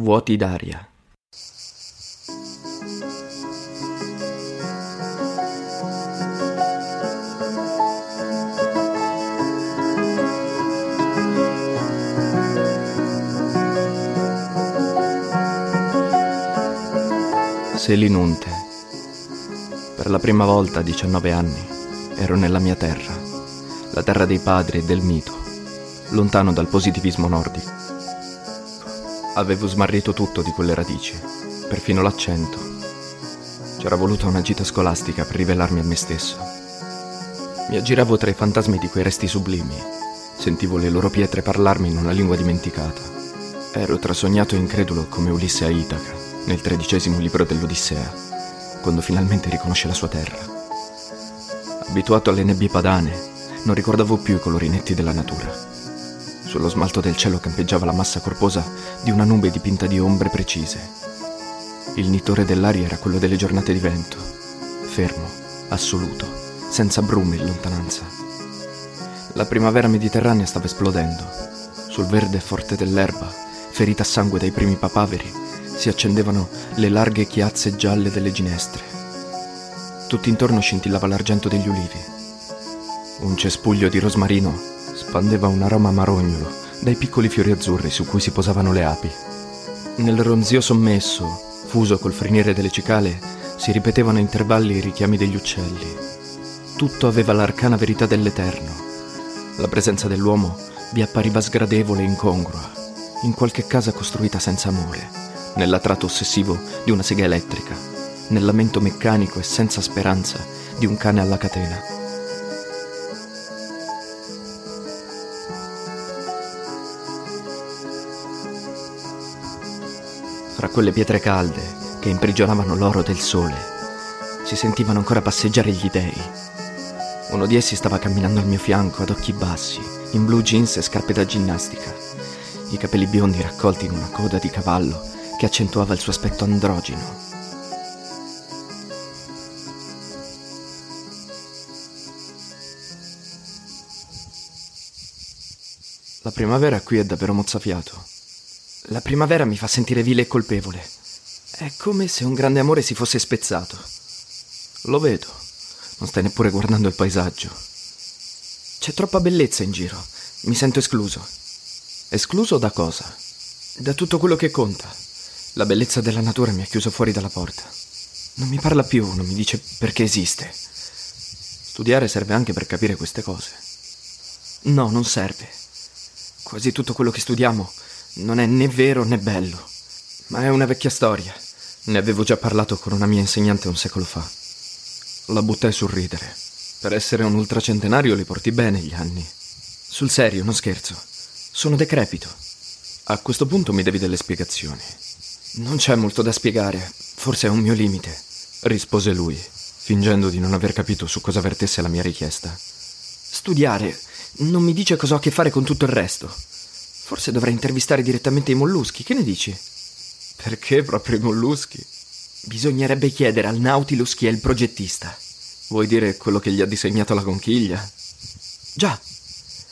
Vuoti d'aria. Selinunte. Per la prima volta a 19 anni ero nella mia terra, la terra dei padri e del mito, lontano dal positivismo nordico. Avevo smarrito tutto di quelle radici, perfino l'accento. C'era voluta una gita scolastica per rivelarmi a me stesso. Mi aggiravo tra i fantasmi di quei resti sublimi, sentivo le loro pietre parlarmi in una lingua dimenticata. Ero trasognato e incredulo come Ulisse a Itaca, nel tredicesimo libro dell'Odissea, quando finalmente riconosce la sua terra. Abituato alle nebbie padane, non ricordavo più i colori netti della natura. Sullo smalto del cielo campeggiava la massa corposa di una nube dipinta di ombre precise. Il nitore dell'aria era quello delle giornate di vento, fermo, assoluto, senza brume in lontananza. La primavera mediterranea stava esplodendo. Sul verde forte dell'erba, ferita a sangue dai primi papaveri, si accendevano le larghe chiazze gialle delle ginestre. Tutto intorno scintillava l'argento degli ulivi. Un cespuglio di rosmarino spandeva un aroma marognolo dai piccoli fiori azzurri su cui si posavano le api. Nel ronzio sommesso, fuso col frinire delle cicale, si ripetevano a intervalli i richiami degli uccelli. Tutto aveva l'arcana verità dell'eterno. La presenza dell'uomo vi appariva sgradevole e incongrua, in qualche casa costruita senza amore, nell'atrato ossessivo di una sega elettrica, nel lamento meccanico e senza speranza di un cane alla catena. Quelle pietre calde che imprigionavano l'oro del sole, si sentivano ancora passeggiare gli dei. Uno di essi stava camminando al mio fianco ad occhi bassi, in blue jeans e scarpe da ginnastica, i capelli biondi raccolti in una coda di cavallo che accentuava il suo aspetto androgino. La primavera qui è davvero mozzafiato. La primavera mi fa sentire vile e colpevole. È come se un grande amore si fosse spezzato. Lo vedo. Non stai neppure guardando il paesaggio. C'è troppa bellezza in giro. Mi sento escluso. Escluso da cosa? Da tutto quello che conta. La bellezza della natura mi ha chiuso fuori dalla porta. Non mi parla più, non mi dice perché esiste. Studiare serve anche per capire queste cose. No, non serve. Quasi tutto quello che studiamo non è né vero né bello, ma è una vecchia storia. Ne avevo già parlato con una mia insegnante un secolo fa. La buttai sul ridere. Per essere un ultracentenario li porti bene gli anni. Sul serio, non scherzo. Sono decrepito. A questo punto mi devi delle spiegazioni. Non c'è molto da spiegare, forse è un mio limite, rispose lui, fingendo di non aver capito su cosa vertesse la mia richiesta. Studiare non mi dice cosa ho a che fare con tutto il resto. Forse dovrei intervistare direttamente i molluschi, che ne dici? Perché proprio i molluschi? Bisognerebbe chiedere al Nautilus chi è il progettista. Vuoi dire quello che gli ha disegnato la conchiglia? Già.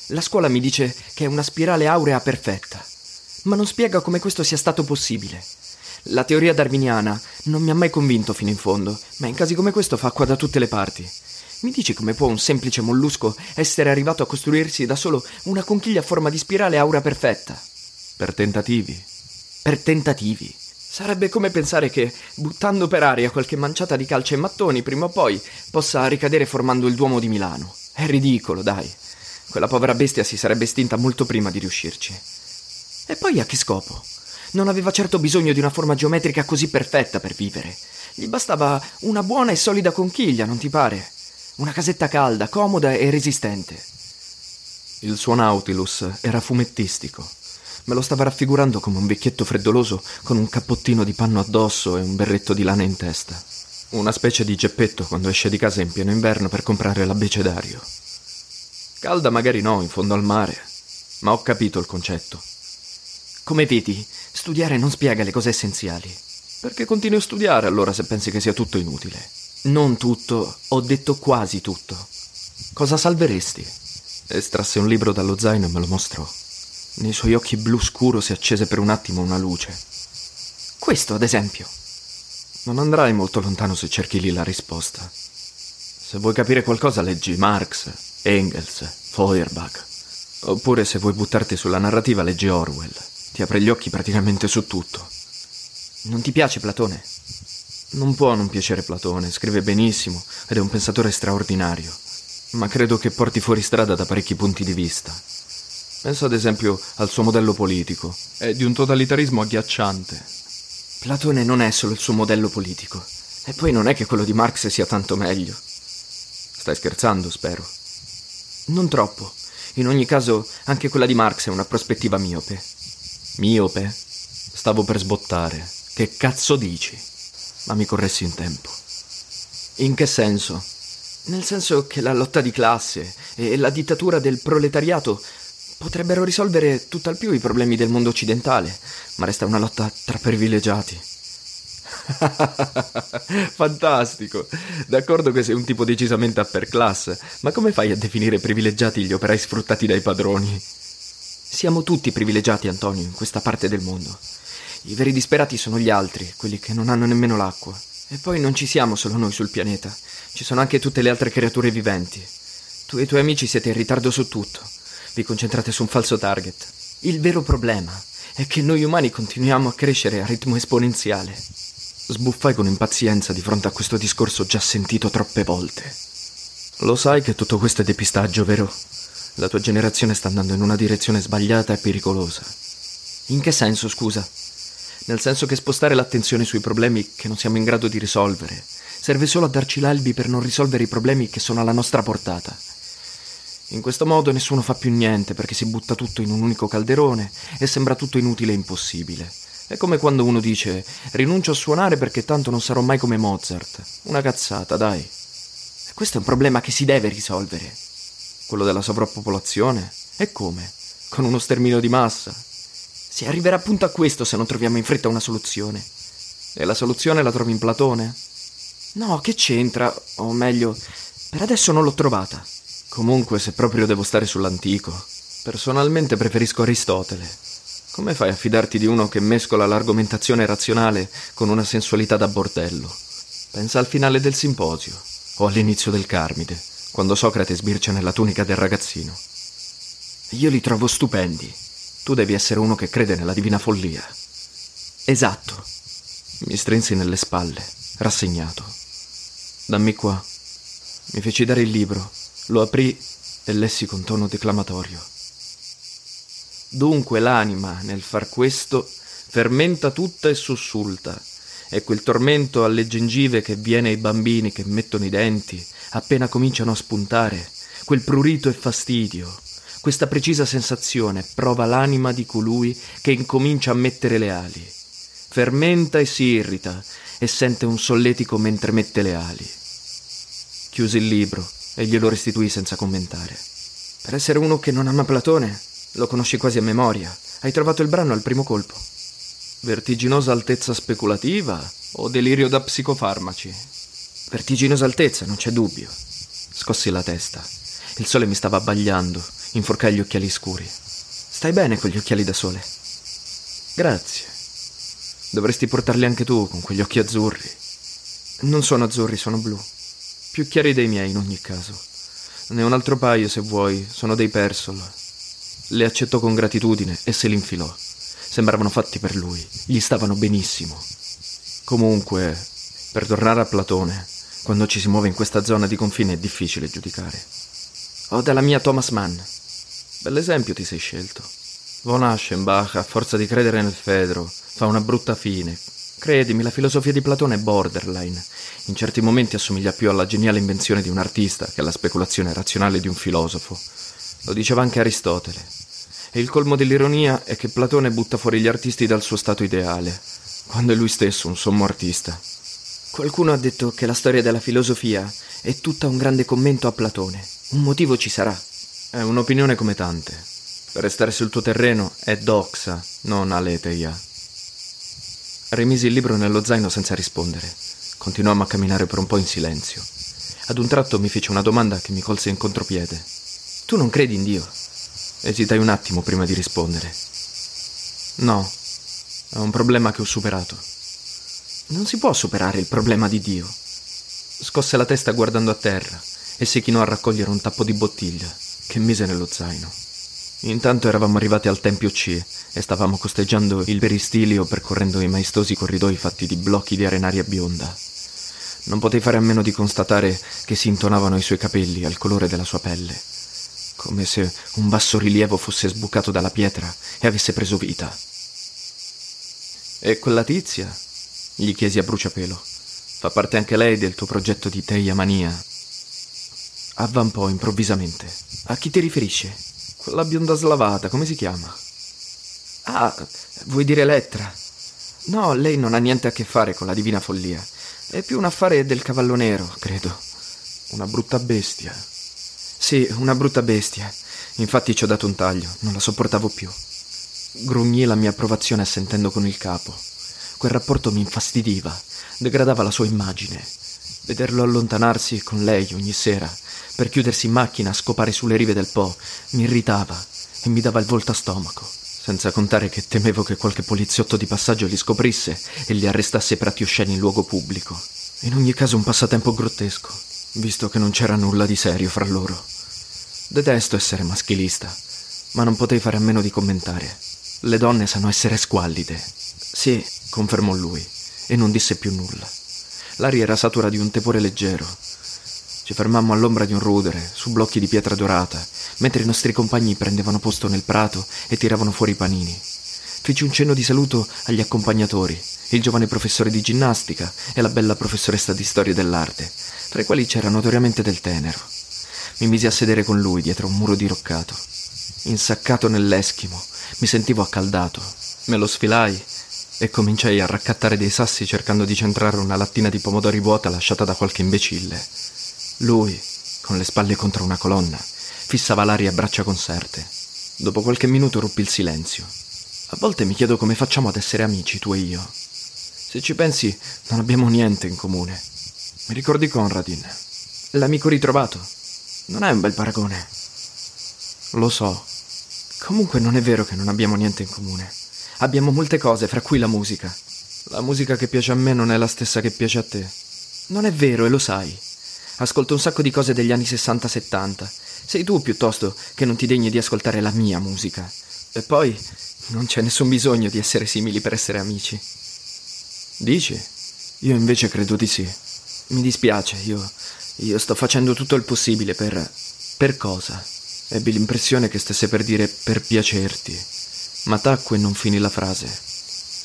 La scuola mi dice che è una spirale aurea perfetta, ma non spiega come questo sia stato possibile. La teoria darwiniana non mi ha mai convinto fino in fondo, ma in casi come questo fa acqua da tutte le parti. Mi dici come può un semplice mollusco essere arrivato a costruirsi da solo una conchiglia a forma di spirale aura perfetta? Per tentativi. Per tentativi. Sarebbe come pensare che, buttando per aria qualche manciata di calce e mattoni, prima o poi possa ricadere formando il Duomo di Milano. È ridicolo, dai. Quella povera bestia si sarebbe estinta molto prima di riuscirci. E poi a che scopo? Non aveva certo bisogno di una forma geometrica così perfetta per vivere. Gli bastava una buona e solida conchiglia, non ti pare? Una casetta calda, comoda e resistente. Il suo Nautilus era fumettistico. Me lo stava raffigurando come un vecchietto freddoloso con un cappottino di panno addosso e un berretto di lana in testa. Una specie di geppetto quando esce di casa in pieno inverno per comprare l'abbecedario. Calda magari no, in fondo al mare, ma ho capito il concetto. Come vedi, studiare non spiega le cose essenziali. Perché continui a studiare allora se pensi che sia tutto inutile? Non tutto, ho detto quasi tutto. Cosa salveresti? Estrasse un libro dallo zaino e me lo mostrò. Nei suoi occhi blu scuro si accese per un attimo una luce. Questo, ad esempio. Non andrai molto lontano se cerchi lì la risposta. Se vuoi capire qualcosa, leggi Marx, Engels, Feuerbach. Oppure se vuoi buttarti sulla narrativa, leggi Orwell. Ti apre gli occhi praticamente su tutto. Non ti piace Platone? Non può non piacere Platone, scrive benissimo ed è un pensatore straordinario, ma credo che porti fuori strada da parecchi punti di vista. Penso ad esempio al suo modello politico, è di un totalitarismo agghiacciante. Platone non è solo il suo modello politico, e poi non è che quello di Marx sia tanto meglio. Stai scherzando, spero. Non troppo. In ogni caso, anche quella di Marx è una prospettiva miope. Miope? Stavo per sbottare. Che cazzo dici? Ma mi corressi in tempo. In che senso? Nel senso che la lotta di classe e la dittatura del proletariato potrebbero risolvere tutt'al più i problemi del mondo occidentale, ma resta una lotta tra privilegiati. Fantastico! D'accordo che sei un tipo decisamente upper class, ma come fai a definire privilegiati gli operai sfruttati dai padroni? Siamo tutti privilegiati, Antonio, in questa parte del mondo. I veri disperati sono gli altri, quelli che non hanno nemmeno l'acqua. E poi non ci siamo solo noi sul pianeta, ci sono anche tutte le altre creature viventi. Tu e i tuoi amici siete in ritardo su tutto. Vi concentrate su un falso target. Il vero problema è che noi umani continuiamo a crescere a ritmo esponenziale. Sbuffai con impazienza di fronte a questo discorso già sentito troppe volte. Lo sai che tutto questo è depistaggio, vero? La tua generazione sta andando in una direzione sbagliata e pericolosa. In che senso, scusa? Nel senso che spostare l'attenzione sui problemi che non siamo in grado di risolvere serve solo a darci l'albi per non risolvere i problemi che sono alla nostra portata. In questo modo nessuno fa più niente perché si butta tutto in un unico calderone e sembra tutto inutile e impossibile. È come quando uno dice rinuncio a suonare perché tanto non sarò mai come Mozart. Una cazzata, dai. Questo è un problema che si deve risolvere. Quello della sovrappopolazione? E come? Con uno sterminio di massa? Si arriverà appunto a questo se non troviamo in fretta una soluzione. E la soluzione la trovi in Platone? No, che c'entra? O meglio, per adesso non l'ho trovata. Comunque, se proprio devo stare sull'antico, personalmente preferisco Aristotele. Come fai a fidarti di uno che mescola l'argomentazione razionale con una sensualità da bordello? Pensa al finale del simposio, o all'inizio del Carmide, quando Socrate sbircia nella tunica del ragazzino. Io li trovo stupendi. Tu devi essere uno che crede nella divina follia. Esatto. Mi strinsi nelle spalle, rassegnato. Dammi qua. Mi feci dare il libro, lo aprì e lessi con tono declamatorio. Dunque l'anima, nel far questo, fermenta tutta e sussulta, e quel tormento alle gengive che viene ai bambini che mettono i denti, appena cominciano a spuntare, quel prurito e fastidio, questa precisa sensazione prova l'anima di colui che incomincia a mettere le ali. Fermenta e si irrita e sente un solletico mentre mette le ali. Chiusi il libro e glielo restituì senza commentare. Per essere uno che non ama Platone, lo conosci quasi a memoria. Hai trovato il brano al primo colpo. Vertiginosa altezza speculativa o delirio da psicofarmaci? Vertiginosa altezza, non c'è dubbio. Scossi la testa. Il sole mi stava abbagliando inforcai gli occhiali scuri. Stai bene con gli occhiali da sole? Grazie. Dovresti portarli anche tu con quegli occhi azzurri. Non sono azzurri, sono blu. Più chiari dei miei in ogni caso. Ne ho un altro paio se vuoi, sono dei Persol. Le accettò con gratitudine e se li infilò. Sembravano fatti per lui, gli stavano benissimo. Comunque, per tornare a Platone, quando ci si muove in questa zona di confine è difficile giudicare. Ho dalla mia Thomas Mann. Bell'esempio ti sei scelto. Von Aschenbach, a forza di credere nel Fedro, fa una brutta fine. Credimi, la filosofia di Platone è borderline. In certi momenti assomiglia più alla geniale invenzione di un artista che alla speculazione razionale di un filosofo. Lo diceva anche Aristotele. E il colmo dell'ironia è che Platone butta fuori gli artisti dal suo stato ideale, quando è lui stesso un sommo artista. Qualcuno ha detto che la storia della filosofia è tutta un grande commento a Platone. Un motivo ci sarà. È un'opinione come tante. Per restare sul tuo terreno è doxa, non aleteia. Rimisi il libro nello zaino senza rispondere. Continuammo a camminare per un po' in silenzio. Ad un tratto mi fece una domanda che mi colse in contropiede. Tu non credi in Dio? Esitai un attimo prima di rispondere. No, è un problema che ho superato. Non si può superare il problema di Dio. Scosse la testa guardando a terra e si chinò a raccogliere un tappo di bottiglia che mise nello zaino. Intanto eravamo arrivati al Tempio C e stavamo costeggiando il peristilio percorrendo i maestosi corridoi fatti di blocchi di arenaria bionda. Non potei fare a meno di constatare che si intonavano i suoi capelli al colore della sua pelle, come se un basso rilievo fosse sbucato dalla pietra e avesse preso vita. E quella tizia? gli chiesi a bruciapelo. Fa parte anche lei del tuo progetto di Teia Mania? Avvampò improvvisamente. A chi ti riferisce? Quella bionda slavata, come si chiama? Ah, vuoi dire Elettra? No, lei non ha niente a che fare con la divina follia. È più un affare del cavallo nero, credo. Una brutta bestia. Sì, una brutta bestia. Infatti ci ho dato un taglio, non la sopportavo più. Grugnì la mia approvazione assentendo con il capo. Quel rapporto mi infastidiva, degradava la sua immagine. Vederlo allontanarsi con lei ogni sera, per chiudersi in macchina a scopare sulle rive del Po, mi irritava e mi dava il volto a stomaco. Senza contare che temevo che qualche poliziotto di passaggio li scoprisse e li arrestasse per atti osceni in luogo pubblico. In ogni caso un passatempo grottesco, visto che non c'era nulla di serio fra loro. Detesto essere maschilista, ma non potei fare a meno di commentare. Le donne sanno essere squallide. Sì, confermò lui, e non disse più nulla. L'aria era satura di un tepore leggero. Ci fermammo all'ombra di un rudere, su blocchi di pietra dorata, mentre i nostri compagni prendevano posto nel prato e tiravano fuori i panini. Feci un cenno di saluto agli accompagnatori, il giovane professore di ginnastica e la bella professoressa di storia dell'arte, tra i quali c'era notoriamente del tenero. Mi misi a sedere con lui dietro un muro diroccato. Insaccato nell'eschimo, mi sentivo accaldato. Me lo sfilai e cominciai a raccattare dei sassi cercando di centrare una lattina di pomodori vuota lasciata da qualche imbecille. Lui, con le spalle contro una colonna, fissava l'aria a braccia conserte. Dopo qualche minuto ruppi il silenzio. A volte mi chiedo come facciamo ad essere amici, tu e io. Se ci pensi, non abbiamo niente in comune. Mi ricordi Conradin? L'amico ritrovato? Non è un bel paragone. Lo so. Comunque non è vero che non abbiamo niente in comune. Abbiamo molte cose, fra cui la musica. La musica che piace a me non è la stessa che piace a te. Non è vero e lo sai. Ascolto un sacco di cose degli anni 60-70. Sei tu piuttosto che non ti degni di ascoltare la mia musica. E poi non c'è nessun bisogno di essere simili per essere amici. Dici? Io invece credo di sì. Mi dispiace, io, io sto facendo tutto il possibile per... Per cosa? Ebbi l'impressione che stesse per dire per piacerti ma tacque e non finì la frase.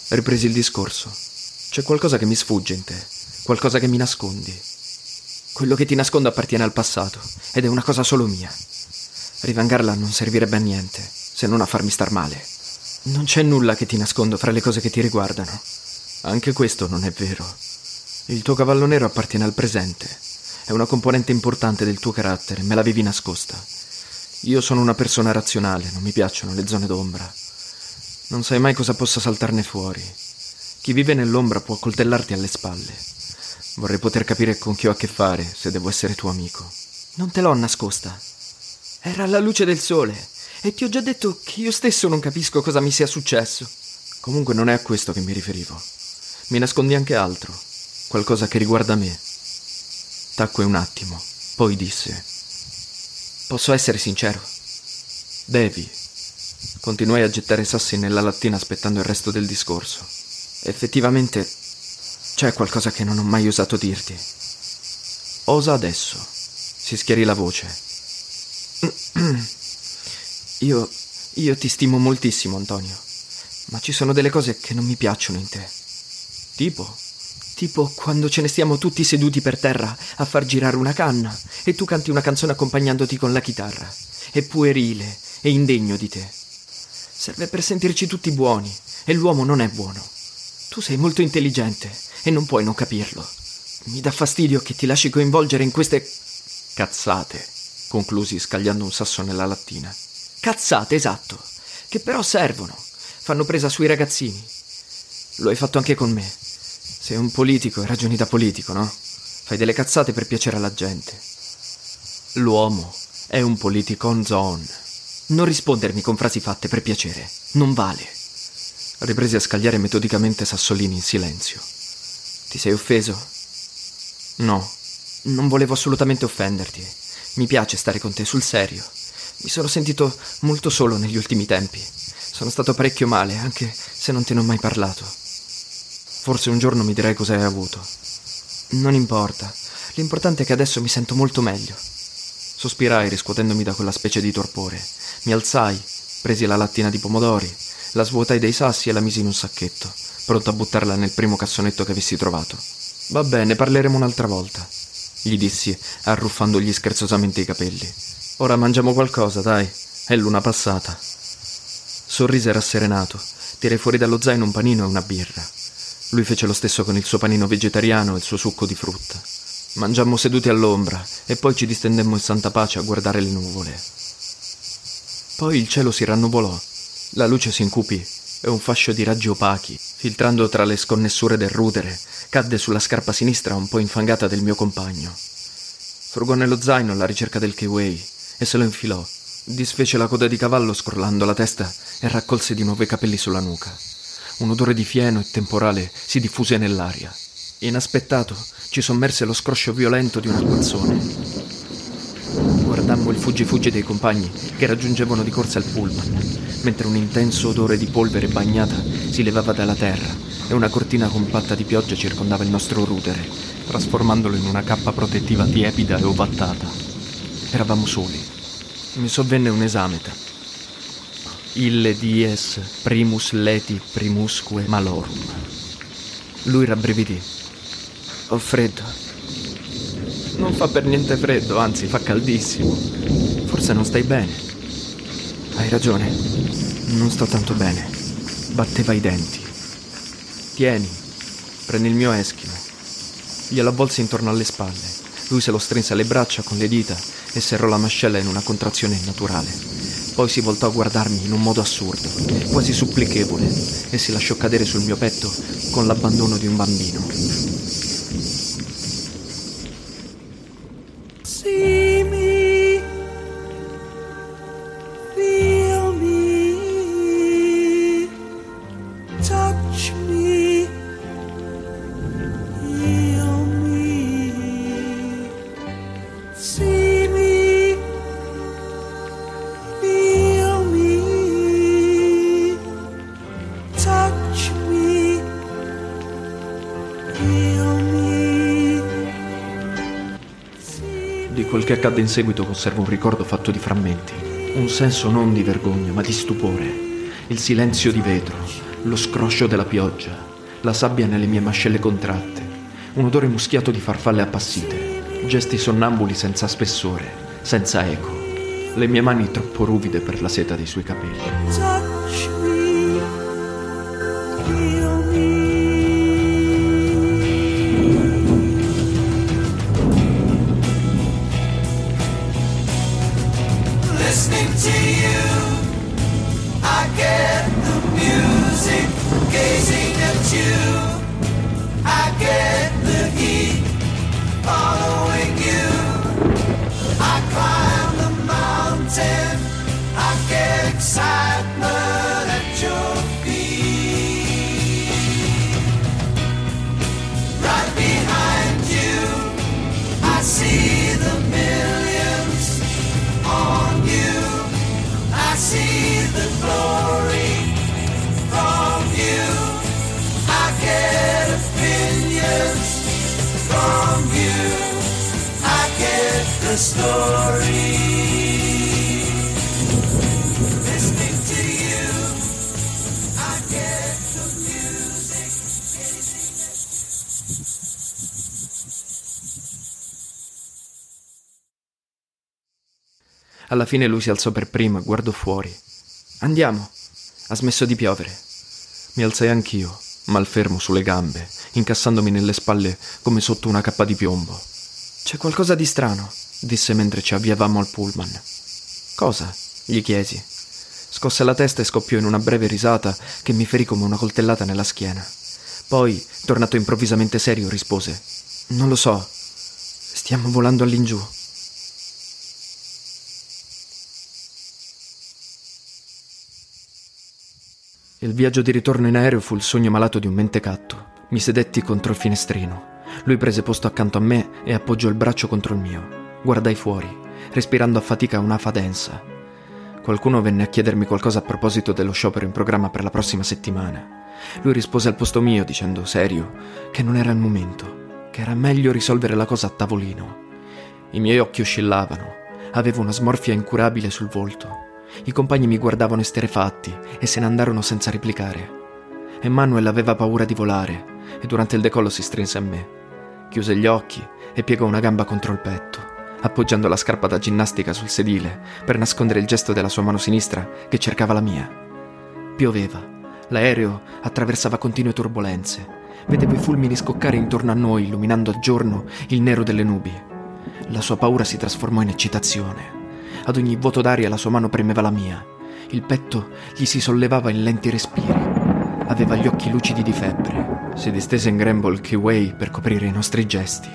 Ripresi il discorso. C'è qualcosa che mi sfugge in te, qualcosa che mi nascondi. Quello che ti nascondo appartiene al passato ed è una cosa solo mia. Rivangarla non servirebbe a niente, se non a farmi star male. Non c'è nulla che ti nascondo fra le cose che ti riguardano. Anche questo non è vero. Il tuo cavallo nero appartiene al presente. È una componente importante del tuo carattere, me l'avevi nascosta. Io sono una persona razionale, non mi piacciono le zone d'ombra. Non sai mai cosa possa saltarne fuori. Chi vive nell'ombra può coltellarti alle spalle. Vorrei poter capire con chi ho a che fare se devo essere tuo amico. Non te l'ho nascosta. Era alla luce del sole e ti ho già detto che io stesso non capisco cosa mi sia successo. Comunque non è a questo che mi riferivo. Mi nascondi anche altro, qualcosa che riguarda me. Tacque un attimo, poi disse: Posso essere sincero? Devi. Continuai a gettare sassi nella lattina aspettando il resto del discorso. Effettivamente c'è qualcosa che non ho mai osato dirti. Osa adesso. Si schiarì la voce. Io. io ti stimo moltissimo, Antonio. Ma ci sono delle cose che non mi piacciono in te. Tipo? Tipo quando ce ne stiamo tutti seduti per terra a far girare una canna e tu canti una canzone accompagnandoti con la chitarra. È puerile e indegno di te. Serve per sentirci tutti buoni e l'uomo non è buono. Tu sei molto intelligente e non puoi non capirlo. Mi dà fastidio che ti lasci coinvolgere in queste cazzate, conclusi scagliando un sasso nella lattina. Cazzate, esatto, che però servono, fanno presa sui ragazzini. Lo hai fatto anche con me. Sei un politico e ragioni da politico, no? Fai delle cazzate per piacere alla gente. L'uomo è un politico on zone. Non rispondermi con frasi fatte per piacere. Non vale. Ripresi a scagliare metodicamente sassolini in silenzio. Ti sei offeso? No, non volevo assolutamente offenderti. Mi piace stare con te sul serio. Mi sono sentito molto solo negli ultimi tempi. Sono stato parecchio male, anche se non te ne ho mai parlato. Forse un giorno mi dirai cosa hai avuto. Non importa. L'importante è che adesso mi sento molto meglio. Sospirai riscuotendomi da quella specie di torpore. Mi alzai, presi la lattina di pomodori, la svuotai dei sassi e la misi in un sacchetto, pronto a buttarla nel primo cassonetto che avessi trovato. Va bene, parleremo un'altra volta, gli dissi, arruffandogli scherzosamente i capelli. Ora mangiamo qualcosa, dai. È luna passata. Sorrise rasserenato. Tirai fuori dallo zaino un panino e una birra. Lui fece lo stesso con il suo panino vegetariano e il suo succo di frutta. Mangiammo seduti all'ombra e poi ci distendemmo in santa pace a guardare le nuvole. Poi il cielo si rannuvolò, la luce si incupì e un fascio di raggi opachi, filtrando tra le sconnessure del rudere, cadde sulla scarpa sinistra un po' infangata del mio compagno. Frugò nello zaino alla ricerca del kiwi e se lo infilò. Disfece la coda di cavallo scrollando la testa e raccolse di nuovo i capelli sulla nuca. Un odore di fieno e temporale si diffuse nell'aria. Inaspettato, ci sommerse lo scroscio violento di un acquazzone. Guardammo il fuggi-fuggi dei compagni che raggiungevano di corsa il pullman, mentre un intenso odore di polvere bagnata si levava dalla terra e una cortina compatta di pioggia circondava il nostro rudere, trasformandolo in una cappa protettiva tiepida e ovattata. Eravamo soli. Mi sovvenne un esameta. Ille dies primus leti primusque malorum. Lui rabbrividì. Ho freddo. Non fa per niente freddo, anzi fa caldissimo. Forse non stai bene. Hai ragione. Non sto tanto bene. Batteva i denti. Tieni, prendi il mio eschimo. Glielo avvolse intorno alle spalle. Lui se lo strinse alle braccia con le dita e serrò la mascella in una contrazione innaturale. Poi si voltò a guardarmi in un modo assurdo, quasi supplichevole, e si lasciò cadere sul mio petto con l'abbandono di un bambino. In seguito conservo un ricordo fatto di frammenti, un senso non di vergogna ma di stupore, il silenzio di vetro, lo scroscio della pioggia, la sabbia nelle mie mascelle contratte, un odore muschiato di farfalle appassite, gesti sonnambuli senza spessore, senza eco, le mie mani troppo ruvide per la seta dei suoi capelli. Gazing at you. I get Alla fine lui si alzò per primo e guardò fuori. Andiamo. Ha smesso di piovere. Mi alzai anch'io, malfermo sulle gambe, incassandomi nelle spalle come sotto una cappa di piombo. C'è qualcosa di strano, disse mentre ci avviavamo al pullman. Cosa? gli chiesi. Scosse la testa e scoppiò in una breve risata che mi ferì come una coltellata nella schiena. Poi, tornato improvvisamente serio, rispose: Non lo so. Stiamo volando all'ingiù. Il viaggio di ritorno in aereo fu il sogno malato di un mentecatto, Mi sedetti contro il finestrino. Lui prese posto accanto a me e appoggiò il braccio contro il mio. Guardai fuori, respirando a fatica un'afa densa. Qualcuno venne a chiedermi qualcosa a proposito dello sciopero in programma per la prossima settimana. Lui rispose al posto mio dicendo serio che non era il momento, che era meglio risolvere la cosa a tavolino. I miei occhi oscillavano, avevo una smorfia incurabile sul volto. I compagni mi guardavano esterefatti e se ne andarono senza replicare. Emmanuel aveva paura di volare e durante il decollo si strinse a me. Chiuse gli occhi e piegò una gamba contro il petto, appoggiando la scarpa da ginnastica sul sedile per nascondere il gesto della sua mano sinistra che cercava la mia. Pioveva. L'aereo attraversava continue turbulenze. Vedevo i fulmini scoccare intorno a noi, illuminando a giorno il nero delle nubi. La sua paura si trasformò in eccitazione. Ad ogni vuoto d'aria la sua mano premeva la mia. Il petto gli si sollevava in lenti respiri. Aveva gli occhi lucidi di febbre. Si distese in grembo il keyway per coprire i nostri gesti.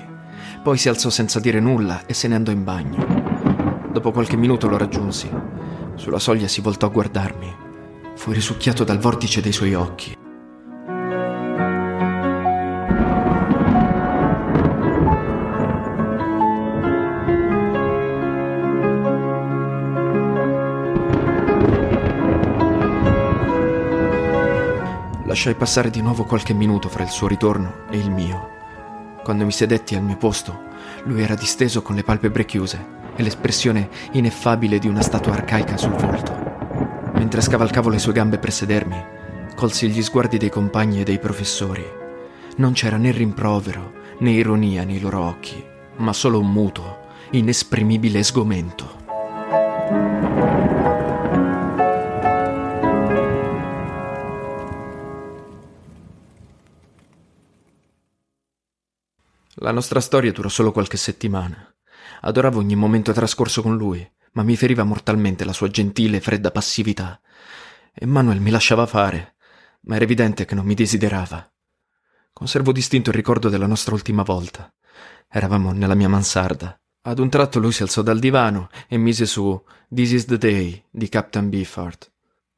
Poi si alzò senza dire nulla e se ne andò in bagno. Dopo qualche minuto lo raggiunsi. Sulla soglia si voltò a guardarmi. Fui risucchiato dal vortice dei suoi occhi. Lasciai passare di nuovo qualche minuto fra il suo ritorno e il mio. Quando mi sedetti al mio posto, lui era disteso con le palpebre chiuse e l'espressione ineffabile di una statua arcaica sul volto. Mentre scavalcavo le sue gambe per sedermi, colsi gli sguardi dei compagni e dei professori. Non c'era né rimprovero né ironia nei loro occhi, ma solo un muto, inesprimibile sgomento. La nostra storia durò solo qualche settimana. Adoravo ogni momento trascorso con lui, ma mi feriva mortalmente la sua gentile e fredda passività. Emanuel mi lasciava fare, ma era evidente che non mi desiderava. Conservo distinto il ricordo della nostra ultima volta. Eravamo nella mia mansarda. Ad un tratto lui si alzò dal divano e mise su This is the Day di Captain Beefheart,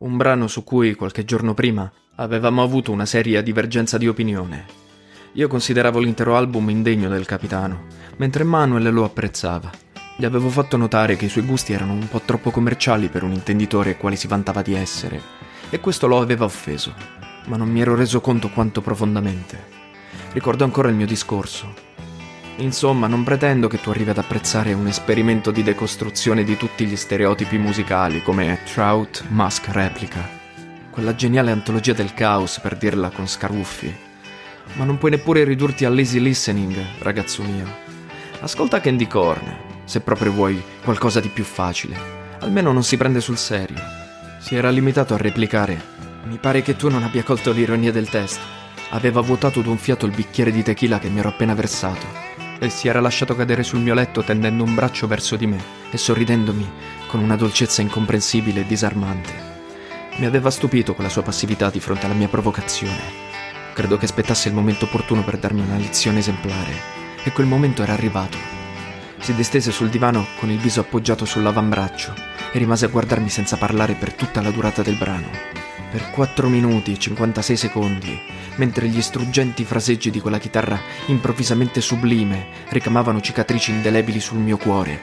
un brano su cui qualche giorno prima avevamo avuto una seria divergenza di opinione. Io consideravo l'intero album indegno del capitano, mentre Manuel lo apprezzava. Gli avevo fatto notare che i suoi gusti erano un po' troppo commerciali per un intenditore quale si vantava di essere, e questo lo aveva offeso, ma non mi ero reso conto quanto profondamente. Ricordo ancora il mio discorso. Insomma, non pretendo che tu arrivi ad apprezzare un esperimento di decostruzione di tutti gli stereotipi musicali come Trout Mask Replica, quella geniale antologia del caos per dirla con Scaruffi ma non puoi neppure ridurti all'easy listening, ragazzo mio. Ascolta Candy Corn, se proprio vuoi qualcosa di più facile. Almeno non si prende sul serio. Si era limitato a replicare. Mi pare che tu non abbia colto l'ironia del testo. Aveva vuotato d'un fiato il bicchiere di tequila che mi ero appena versato e si era lasciato cadere sul mio letto tendendo un braccio verso di me e sorridendomi con una dolcezza incomprensibile e disarmante. Mi aveva stupito quella sua passività di fronte alla mia provocazione Credo che aspettasse il momento opportuno per darmi una lezione esemplare. E quel momento era arrivato. Si distese sul divano con il viso appoggiato sull'avambraccio e rimase a guardarmi senza parlare per tutta la durata del brano. Per 4 minuti e 56 secondi, mentre gli struggenti fraseggi di quella chitarra improvvisamente sublime ricamavano cicatrici indelebili sul mio cuore,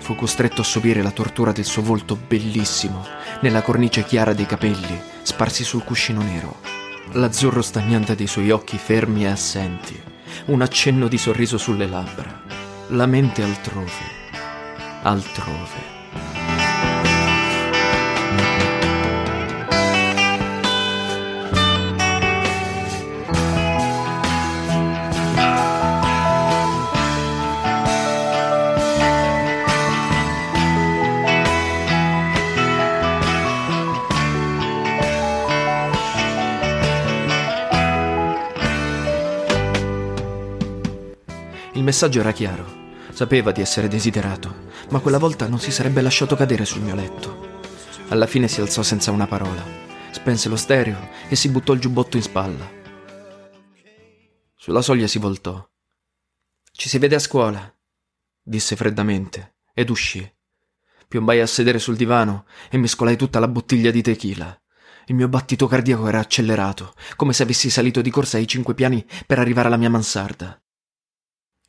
fu costretto a subire la tortura del suo volto bellissimo, nella cornice chiara dei capelli, sparsi sul cuscino nero l'azzurro stagnante dei suoi occhi fermi e assenti, un accenno di sorriso sulle labbra, la mente altrove, altrove. Messaggio era chiaro. Sapeva di essere desiderato, ma quella volta non si sarebbe lasciato cadere sul mio letto. Alla fine si alzò senza una parola, spense lo stereo e si buttò il giubbotto in spalla. Sulla soglia si voltò. Ci si vede a scuola, disse freddamente, ed uscì. Piombai a sedere sul divano e mescolai tutta la bottiglia di tequila. Il mio battito cardiaco era accelerato, come se avessi salito di corsa ai cinque piani per arrivare alla mia mansarda.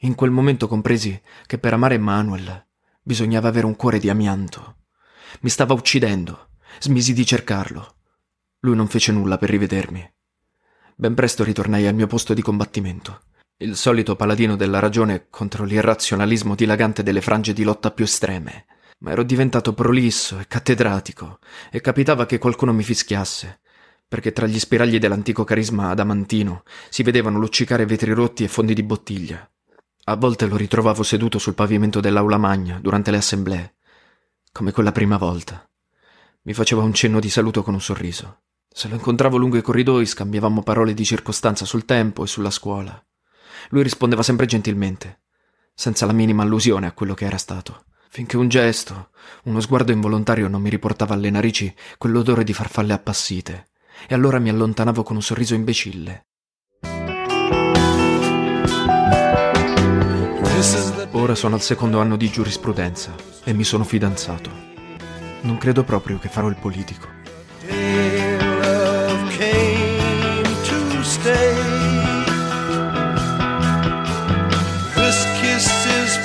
In quel momento compresi che per amare Manuel bisognava avere un cuore di amianto. Mi stava uccidendo. Smisi di cercarlo. Lui non fece nulla per rivedermi. Ben presto ritornai al mio posto di combattimento. Il solito paladino della ragione contro l'irrazionalismo dilagante delle frange di lotta più estreme. Ma ero diventato prolisso e cattedratico e capitava che qualcuno mi fischiasse, perché tra gli spiragli dell'antico carisma adamantino si vedevano luccicare vetri rotti e fondi di bottiglia. A volte lo ritrovavo seduto sul pavimento dell'aula magna durante le assemblee, come quella prima volta. Mi faceva un cenno di saluto con un sorriso. Se lo incontravo lungo i corridoi scambiavamo parole di circostanza sul tempo e sulla scuola. Lui rispondeva sempre gentilmente, senza la minima allusione a quello che era stato, finché un gesto, uno sguardo involontario non mi riportava alle narici quell'odore di farfalle appassite, e allora mi allontanavo con un sorriso imbecille. Ora sono al secondo anno di giurisprudenza e mi sono fidanzato. Non credo proprio che farò il politico.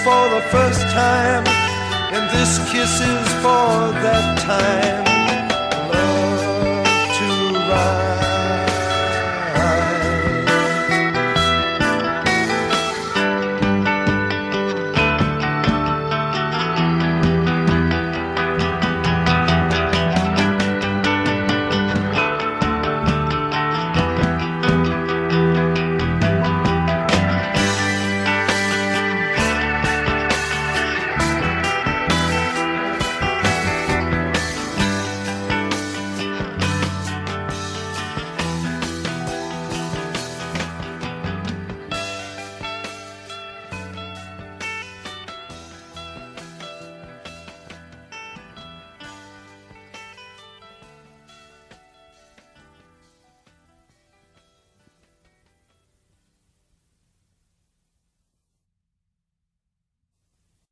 For the first time, and this kiss is for that time